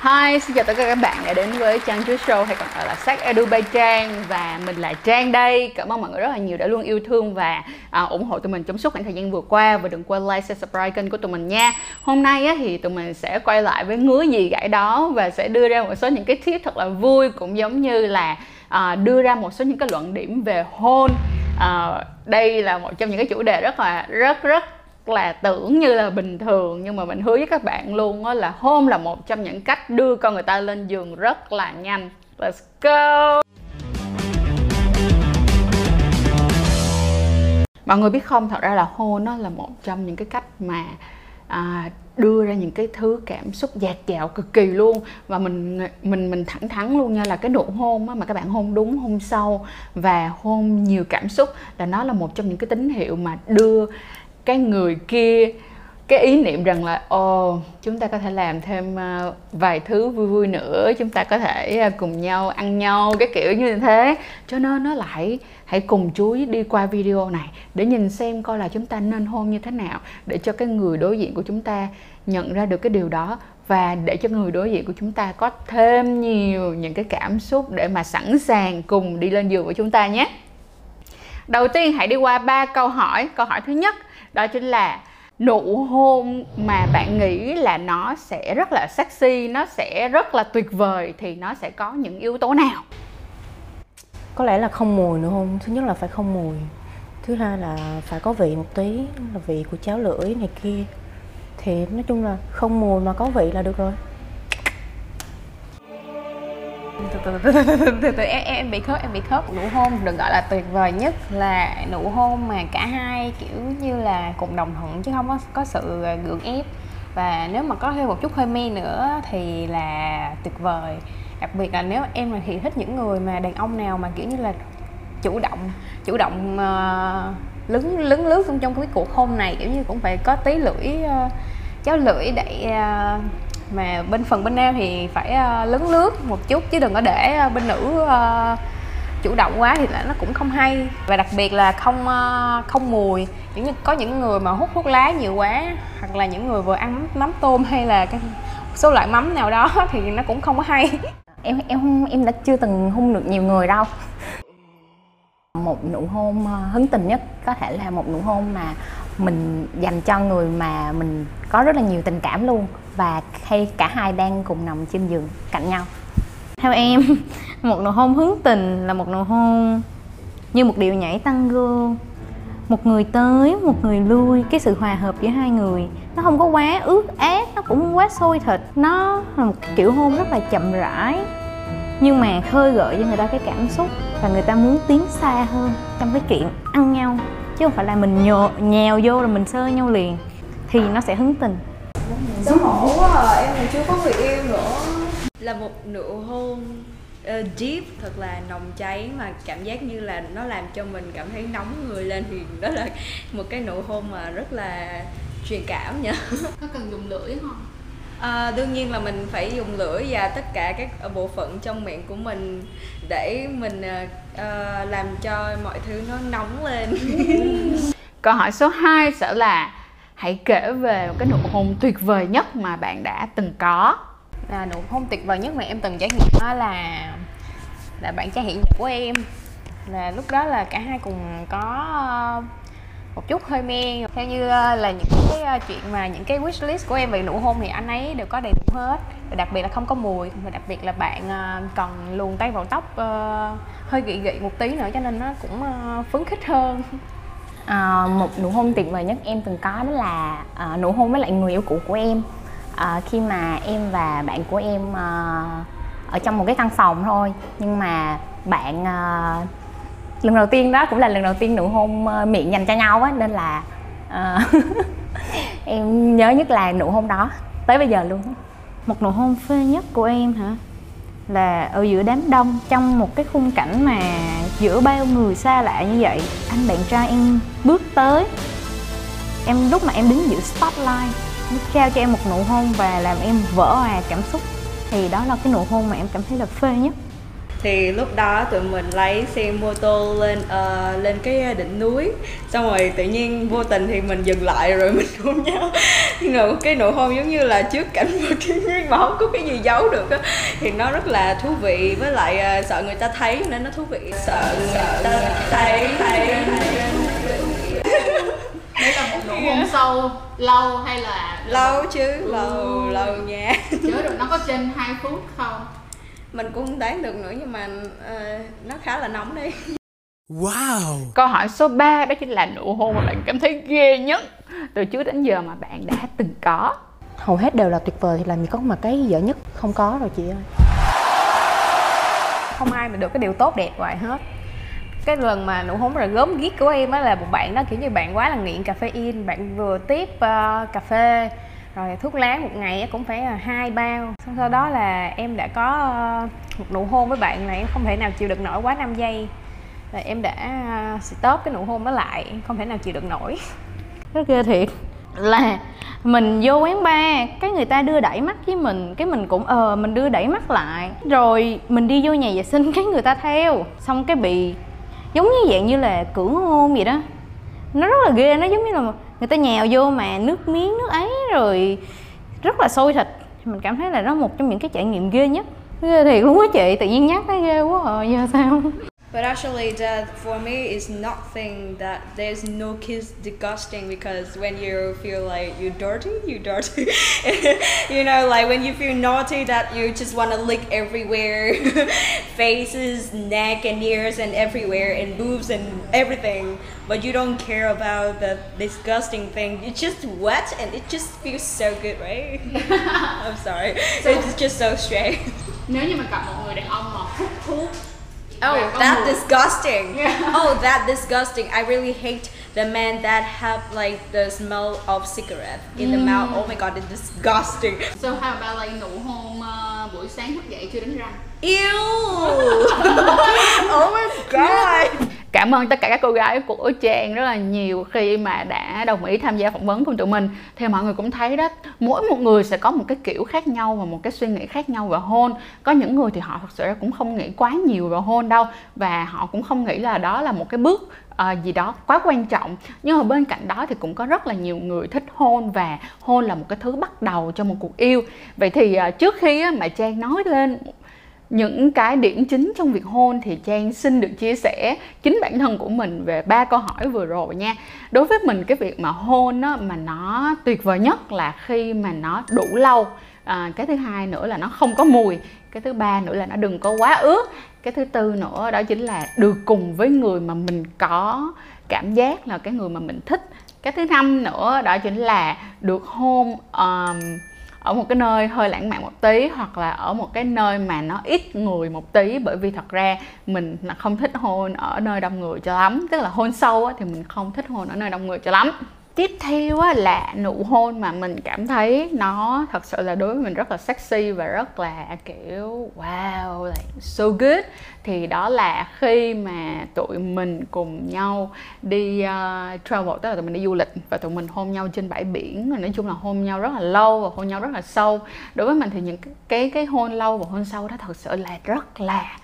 Hi, xin chào tất cả các bạn đã đến với Trang Chúa Show hay còn gọi là Sách Edu by Trang và mình là Trang đây. Cảm ơn mọi người rất là nhiều đã luôn yêu thương và à, ủng hộ tụi mình trong suốt khoảng thời gian vừa qua và đừng quên like, share, subscribe kênh của tụi mình nha. Hôm nay á, thì tụi mình sẽ quay lại với ngứa gì gãi đó và sẽ đưa ra một số những cái tip thật là vui cũng giống như là à, đưa ra một số những cái luận điểm về hôn. À, đây là một trong những cái chủ đề rất là rất rất là tưởng như là bình thường nhưng mà mình hứa với các bạn luôn á là hôn là một trong những cách đưa con người ta lên giường rất là nhanh. Let's go! Mọi người biết không? Thật ra là hôn nó là một trong những cái cách mà à, đưa ra những cái thứ cảm xúc dạt dào cực kỳ luôn. Và mình mình mình thẳng thắn luôn nha là cái nụ hôn á, mà các bạn hôn đúng hôn sâu và hôn nhiều cảm xúc là nó là một trong những cái tín hiệu mà đưa cái người kia, cái ý niệm rằng là, ồ, chúng ta có thể làm thêm à, vài thứ vui vui nữa, chúng ta có thể à, cùng nhau ăn nhau, cái kiểu như thế. Cho nên nó lại, hãy cùng chú ý đi qua video này để nhìn xem coi là chúng ta nên hôn như thế nào để cho cái người đối diện của chúng ta nhận ra được cái điều đó và để cho người đối diện của chúng ta có thêm nhiều những cái cảm xúc để mà sẵn sàng cùng đi lên giường với chúng ta nhé. Đầu tiên hãy đi qua ba câu hỏi. Câu hỏi thứ nhất đó chính là nụ hôn mà bạn nghĩ là nó sẽ rất là sexy, nó sẽ rất là tuyệt vời thì nó sẽ có những yếu tố nào? Có lẽ là không mùi nụ hôn thứ nhất là phải không mùi. Thứ hai là phải có vị một tí, là vị của cháo lưỡi này kia. Thì nói chung là không mùi mà có vị là được rồi. Từ từ từ từ em em bị khớp em bị khớp nụ hôn được gọi là tuyệt vời nhất là nụ hôn mà cả hai kiểu như là cùng đồng thuận chứ không có có sự gượng ép. Và nếu mà có thêm một chút hơi men nữa thì là tuyệt vời. Đặc biệt là nếu em là thì thích những người mà đàn ông nào mà kiểu như là chủ động chủ động ờ, uh, lứng lứng lướt trong trong cái cuộc hôn này kiểu như cũng phải có tí lưỡi ờ, uh, cháo lưỡi để uh, mà bên phần bên nam thì phải uh, lấn lướt một chút chứ đừng có để uh, bên nữ uh, chủ động quá thì là nó cũng không hay. Và đặc biệt là không uh, không mùi. Những như có những người mà hút thuốc lá nhiều quá hoặc là những người vừa ăn mắm tôm hay là cái số loại mắm nào đó thì nó cũng không có hay. Em em em đã chưa từng hôn được nhiều người đâu. Một nụ hôn hứng tình nhất có thể là một nụ hôn mà mình dành cho người mà mình có rất là nhiều tình cảm luôn và hay cả hai đang cùng nằm trên giường cạnh nhau. Theo em một nụ hôn hứng tình là một nụ hôn như một điệu nhảy tango một người tới một người lui cái sự hòa hợp giữa hai người nó không có quá ướt át nó cũng không quá sôi thịt. Nó là một kiểu hôn rất là chậm rãi nhưng mà khơi gợi cho người ta cái cảm xúc và người ta muốn tiến xa hơn trong cái chuyện ăn nhau chứ không phải là mình nhồ, nhèo vô rồi mình sơ nhau liền thì nó sẽ hứng tình xấu hổ quá à em còn chưa có người yêu nữa. Là một nụ hôn uh, deep thật là nồng cháy mà cảm giác như là nó làm cho mình cảm thấy nóng người lên thì đó là một cái nụ hôn mà rất là truyền cảm nha. Có cần dùng lưỡi không? À, đương nhiên là mình phải dùng lưỡi và tất cả các bộ phận trong miệng của mình để mình uh, làm cho mọi thứ nó nóng lên. Câu hỏi số 2 sẽ là hãy kể về một cái nụ hôn tuyệt vời nhất mà bạn đã từng có. Là nụ hôn tuyệt vời nhất mà em từng trải nghiệm đó là là bạn trai hiện giờ của em. Là lúc đó là cả hai cùng có ờ, một chút hơi men. Theo như ờ, là những cái ờ, chuyện mà những cái wish list của em về nụ hôn thì anh ấy đều có đầy đủ hết. Và đặc biệt là không có mùi. Và đặc biệt là bạn còn luồn tay vào tóc hơi gị gị một tí nữa cho nên nó cũng phấn khích hơn à, một nụ hôn tuyệt vời nhất em từng có đó là à, nụ hôn với lại người yêu cũ của em. À, khi mà em và bạn của em à, ở trong một cái căn phòng thôi. Nhưng mà bạn à, lần đầu tiên đó cũng là lần đầu tiên nụ hôn à, miệng dành cho nhau á nên là à, em nhớ nhất là nụ hôn đó tới bây giờ luôn một nụ hôn phê nhất của em hả? Là ở giữa đám đông trong một cái khung cảnh mà giữa bao người xa lạ như vậy, anh bạn trai em bước tới. Em lúc mà em đứng giữa spotlight, nó trao cho em một nụ hôn và làm em vỡ hòa cảm xúc. Thì đó là cái nụ hôn mà em cảm thấy là phê nhất thì lúc đó tụi mình lấy xe mô tô lên uh, lên cái đỉnh núi. Xong rồi tự nhiên vô tình thì mình dừng lại rồi mình hôn nhau nụ cái nụ hôn giống như là trước cảnh vật thiên nhiên mà không có cái gì giấu được á. Thì nó rất là thú vị. Với lại uh, sợ người ta thấy nên nó thú vị. Sợ người ta thấy. Thấy đây là một nụ hôn sâu lâu hay là lâu chứ lâu lâu nha. Chớ được nó có trên 2 phút không mình cũng không đoán được nữa nhưng mà uh, nó khá là nóng đi Wow! Câu hỏi số 3 đó chính là nụ hôn mà bạn cảm thấy ghê nhất từ trước đến giờ mà bạn đã từng có. hầu hết đều là tuyệt vời thì làm gì có mà cái dở nhất không có rồi chị ơi không ai mà được cái điều tốt đẹp ngoài hết cái lần mà nụ hôn rất là gớm ghiếc của em á là một bạn đó kiểu như bạn quá là nghiện caffeine bạn vừa tiếp uh, cà phê rồi thuốc lá một ngày cũng phải là hai bao xong sau đó là em đã có ờ, một nụ hôn với bạn là em không thể nào chịu được nổi quá 5 giây. Là em đã ờ, stop cái nụ hôn đó lại không thể nào chịu được nổi. Rất ghê thiệt. Là mình vô quán bar, cái người ta đưa đẩy mắt với mình, cái mình cũng ờ mình đưa đẩy mắt lại. Rồi mình đi vô nhà vệ sinh, cái người ta theo. Xong cái bị giống như dạng như là cưỡng hôn vậy đó. Nó rất là ghê, nó giống như là người ta nhào vô mà nước miếng, nước ấy rồi rất là sôi thịt. Mình cảm thấy là đó một trong những cái trải nghiệm ghê nhất. Ghê thiệt luôn á chị, tự nhiên nhắc thấy ghê quá à giờ sao? But actually, that for me is nothing that there's no kiss disgusting because when you feel like you're dirty, you're dirty. you know, like when you feel naughty, that you just want to lick everywhere faces, neck, and ears, and everywhere, and boobs, and everything. But you don't care about the disgusting thing. It's just wet and it just feels so good, right? I'm sorry. So it's just so straight. Nếu như mà gặp một người đàn ông mà hút thuốc Oh, Dạ, that người. disgusting. Yeah. Oh, that disgusting. I really hate the men that have like the smell of cigarette in the mouth. Oh my god, it's disgusting. So how about like nụ hôn ờ, buổi sáng thức dậy chưa đánh răng Ew. oh my god. Cảm ơn tất cả các cô gái của Trang rất là nhiều khi mà đã đồng ý tham gia phỏng vấn cùng tụi mình. Thì mọi người cũng thấy đó, mỗi một người sẽ có một cái kiểu khác nhau và một cái suy nghĩ khác nhau về hôn. Có những người thì họ thật sự cũng không nghĩ quá nhiều về hôn đâu Và họ cũng không nghĩ là đó là một cái bước À, gì đó quá quan trọng. Nhưng mà bên cạnh đó thì cũng có rất là nhiều người thích hôn Và hôn là một cái thứ bắt đầu cho một cuộc yêu. Vậy thì ờ, trước khi á, mà Trang nói lên những cái điểm chính trong việc hôn thì Trang xin được chia sẻ chính bản thân của mình về ba câu hỏi vừa rồi nha. Đối với mình cái việc mà hôn á, mà nó tuyệt vời nhất là khi mà nó đủ lâu. À, cái thứ hai nữa là nó không có mùi. Cái thứ ba nữa là nó đừng có quá ướt. Cái thứ tư nữa đó chính là được cùng với người mà mình có cảm giác là cái người mà mình thích. Cái thứ năm nữa đó chính là được hôn um, ở một cái nơi hơi lãng mạn một tí hoặc là ở một cái nơi mà nó ít người một tí bởi vì thật ra mình là không thích hôn ở nơi đông người cho lắm. Tức là hôn sâu á, thì mình không thích hôn ở nơi đông người cho lắm tiếp theo á, là nụ hôn mà mình cảm thấy nó thật sự là đối với mình rất là sexy và rất là kiểu wow like so good. Thì đó là khi mà tụi mình cùng nhau đi uh, travel tức là tụi mình đi du lịch và tụi mình hôn nhau trên bãi biển. Nói chung là hôn nhau rất là lâu và hôn nhau rất là sâu. Đối với mình thì những cái cái, cái hôn lâu và hôn sâu đó thật sự là rất là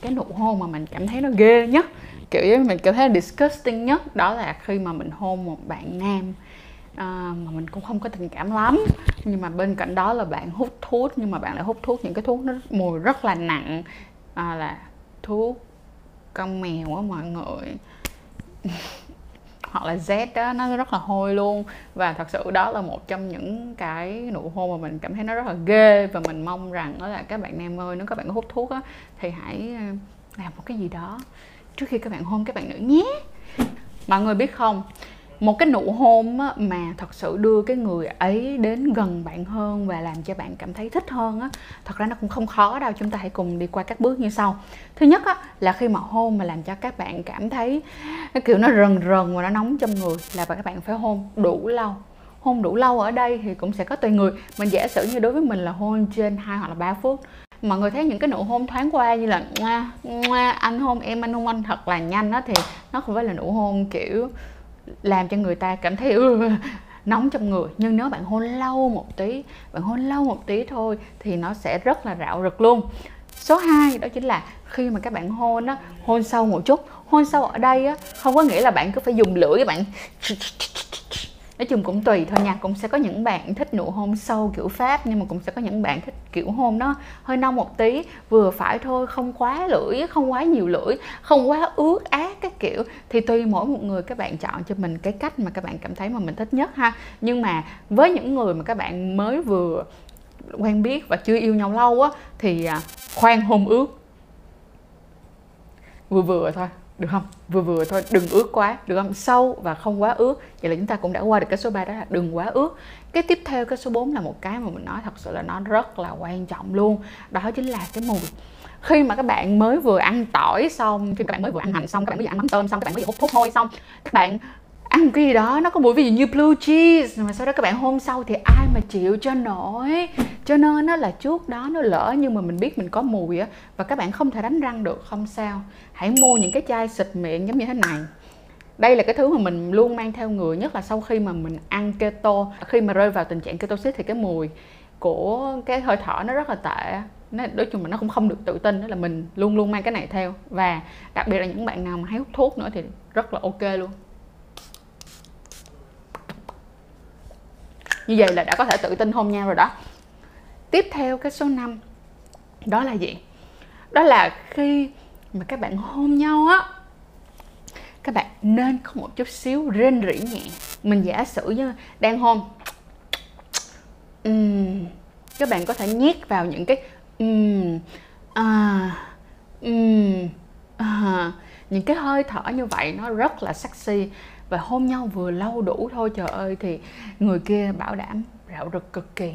cái nụ hôn mà mình cảm thấy nó ghê nhất kiểu như mình cảm thấy disgusting nhất đó là khi mà mình hôn một bạn nam à, mà mình cũng không có tình cảm lắm. Nhưng mà bên cạnh đó là bạn hút thuốc nhưng mà bạn lại hút thuốc những cái thuốc nó mùi rất là nặng. À, là thuốc con mèo á mọi người. Hoặc là Z đó nó rất là hôi luôn. Và thật sự đó là một trong những cái nụ hôn mà mình cảm thấy nó rất là ghê. Và mình mong rằng đó là các bạn nam ơi nếu các bạn hút thuốc á thì hãy ờ, làm một cái gì đó trước khi các bạn hôn các bạn nữ nhé. Mọi người biết không một cái nụ hôn á, mà thật sự đưa cái người ấy đến gần bạn hơn và làm cho bạn cảm thấy thích hơn á thật ra nó cũng không khó đâu chúng ta hãy cùng đi qua các bước như sau. Thứ nhất á, là khi mà hôn mà làm cho các bạn cảm thấy cái kiểu nó rần rần và nó nóng trong người là các bạn phải hôn đủ lâu. Hôn đủ lâu ở đây thì cũng sẽ có tùy người. Mình giả sử như đối với mình là hôn trên 2 hoặc là 3 phút mọi người thấy những cái nụ hôn thoáng qua như là "Ngoa, ngoa, anh hôn em anh hôn anh thật là nhanh đó thì nó không phải là nụ hôn kiểu làm cho người ta cảm thấy "Ừ, nóng trong người. Nhưng nếu bạn hôn lâu một tí bạn hôn lâu một tí thôi thì nó sẽ rất là rạo rực luôn. Số 2 đó chính là khi mà các bạn hôn á hôn sâu một chút. Hôn sâu ở đây á không có nghĩa là bạn cứ phải dùng lưỡi các bạn nói chung cũng tùy thôi nha, cũng sẽ có những bạn thích nụ hôn sâu kiểu pháp, nhưng mà cũng sẽ có những bạn thích kiểu hôn nó hơi nông một tí. Vừa phải thôi, không quá lưỡi, không quá nhiều lưỡi, không quá ướt át cái kiểu. Thì tùy mỗi một người, các bạn chọn cho mình cái cách mà các bạn cảm thấy mà mình thích nhất ha. Nhưng mà với những người mà các bạn mới vừa quen biết và chưa yêu nhau lâu á, thì à, khoan hôn ướt vừa vừa thôi được không? Vừa vừa thôi, đừng ướt quá, được không? Sâu và không quá ướt vậy là chúng ta cũng đã qua được cái số 3 đó là đừng quá ướt cái tiếp theo, cái số 4 là một cái mà mình nói thật sự là nó rất là quan trọng luôn. Đó chính là cái mùi. Khi mà các bạn mới vừa ăn tỏi xong, khi các bạn mới vừa ăn hành xong, các bạn mới vừa ăn mắm tôm xong, các bạn mới vừa hút thuốc hôi xong, các bạn ăn cái gì đó, nó có mùi ví dụ như blue cheese. Mà sau đó các bạn hôm sau thì ai mà chịu cho nổi. Cho nên nó là trước đó nó lỡ nhưng mà mình biết mình có mùi á, và các bạn không thể đánh răng được, không sao. Hãy mua những cái chai xịt miệng giống như thế này. Đây là cái thứ mà mình luôn mang theo người nhất là sau khi mà mình ăn keto. Khi mà rơi vào tình trạng ketosis thì cái mùi của cái hơi thở nó rất là tệ nó, nói chung mà nó cũng không được tự tin, đó là mình luôn luôn mang cái này theo. Và đặc biệt là những bạn nào mà hay hút thuốc nữa thì rất là ok luôn. Như vậy là đã có thể tự tin hôn nhau rồi đó. Tiếp theo cái số 5 đó là gì? Đó là khi mà các bạn hôn nhau á các bạn nên có một chút xíu rên rỉ nhẹ. Mình giả sử như đang hôn. Uhm, các bạn có thể nhét vào những cái uhm, à, uhm, à, những cái hơi thở như vậy nó rất là sexy và hôn nhau vừa lâu đủ thôi trời ơi thì người kia bảo đảm rạo rực cực kỳ.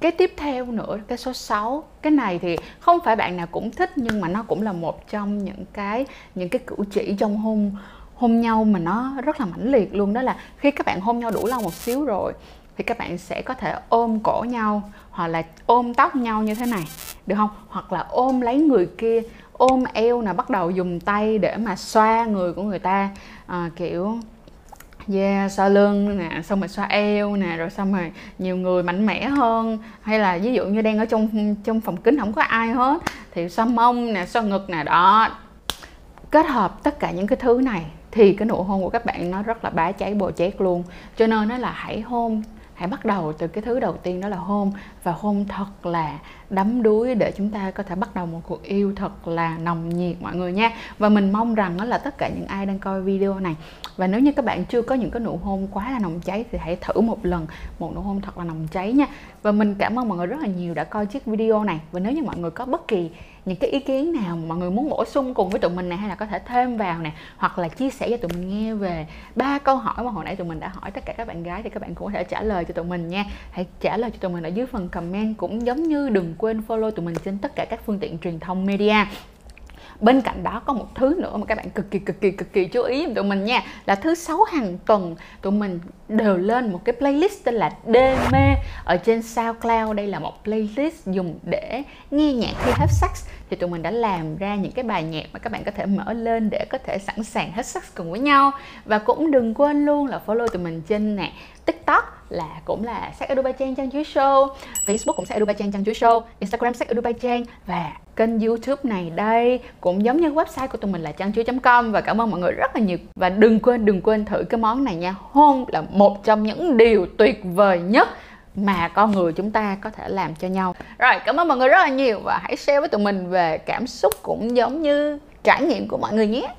Cái tiếp theo nữa cái số 6 cái này thì không phải bạn nào cũng thích nhưng mà nó cũng là một trong những cái những cái cử chỉ trong hôn hôn nhau mà nó rất là mãnh liệt luôn. Đó là khi các bạn hôn nhau đủ lâu một xíu rồi thì các bạn sẽ có thể ôm cổ nhau hoặc là ôm tóc nhau như thế này được không? Hoặc là ôm lấy người kia ôm eo là bắt đầu dùng tay để mà xoa người của người ta. À, kiểu yeah xoa lưng nè, xong rồi xoa eo nè, rồi xong rồi nhiều người mạnh mẽ hơn. Hay là ví dụ như đang ở trong trong phòng kính không có ai hết, thì xoa mông nè xoa ngực nè, đó. Kết hợp tất cả những cái thứ này thì cái nụ hôn của các bạn nó rất là bá cháy, bồ chét luôn. Cho nên nó là hãy hôn hãy bắt đầu từ cái thứ đầu tiên đó là hôn. Và hôn thật là đắm đuối để chúng ta có thể bắt đầu một cuộc yêu thật là nồng nhiệt mọi người nha. Và mình mong rằng đó là tất cả những ai đang coi video này, và nếu như các bạn chưa có những cái nụ hôn quá là nồng cháy thì hãy thử một lần, một nụ hôn thật là nồng cháy nha. Và mình cảm ơn mọi người rất là nhiều đã coi chiếc video này. Và nếu như mọi người có bất kỳ những cái ý kiến nào mà mọi người muốn bổ sung cùng với tụi mình này hay là có thể thêm vào nè, hoặc là chia sẻ cho tụi mình nghe về ba câu hỏi mà hồi nãy tụi mình đã hỏi tất cả các bạn gái thì các bạn cũng có thể trả lời cho tụi mình nha. Hãy trả lời cho tụi mình ở dưới phần comment cũng giống như đừng quên follow tụi mình trên tất cả các phương tiện truyền thông media bên cạnh đó có một thứ nữa mà các bạn cực kỳ cực kỳ cực kỳ chú ý tụi mình nha, là thứ sáu hàng tuần tụi mình đều lên một cái playlist tên là đê mê. Ở trên SoundCloud đây là một playlist dùng để nghe nhạc, khi hết sex thì tụi mình đã làm ra những cái bài nhạc mà các bạn có thể mở lên để có thể sẵn sàng hết sex cùng với nhau. Và cũng đừng quên luôn là follow tụi mình trên nè, tiktok là cũng là sách Edu Trang Trang Chuối Show. Facebook cũng sách Edu Trang Trang Chuối Show. Instagram sách Edu Trang. Và kênh youtube này đây cũng giống như website của tụi mình là trang chuối com. Và cảm ơn mọi người rất là nhiều. Và đừng quên đừng quên thử cái món này nha. Hôn là một trong những điều tuyệt vời nhất mà con người chúng ta có thể làm cho nhau. Rồi, cảm ơn mọi người rất là nhiều. Và hãy share với tụi mình về cảm xúc cũng giống như trải nghiệm của mọi người nhé.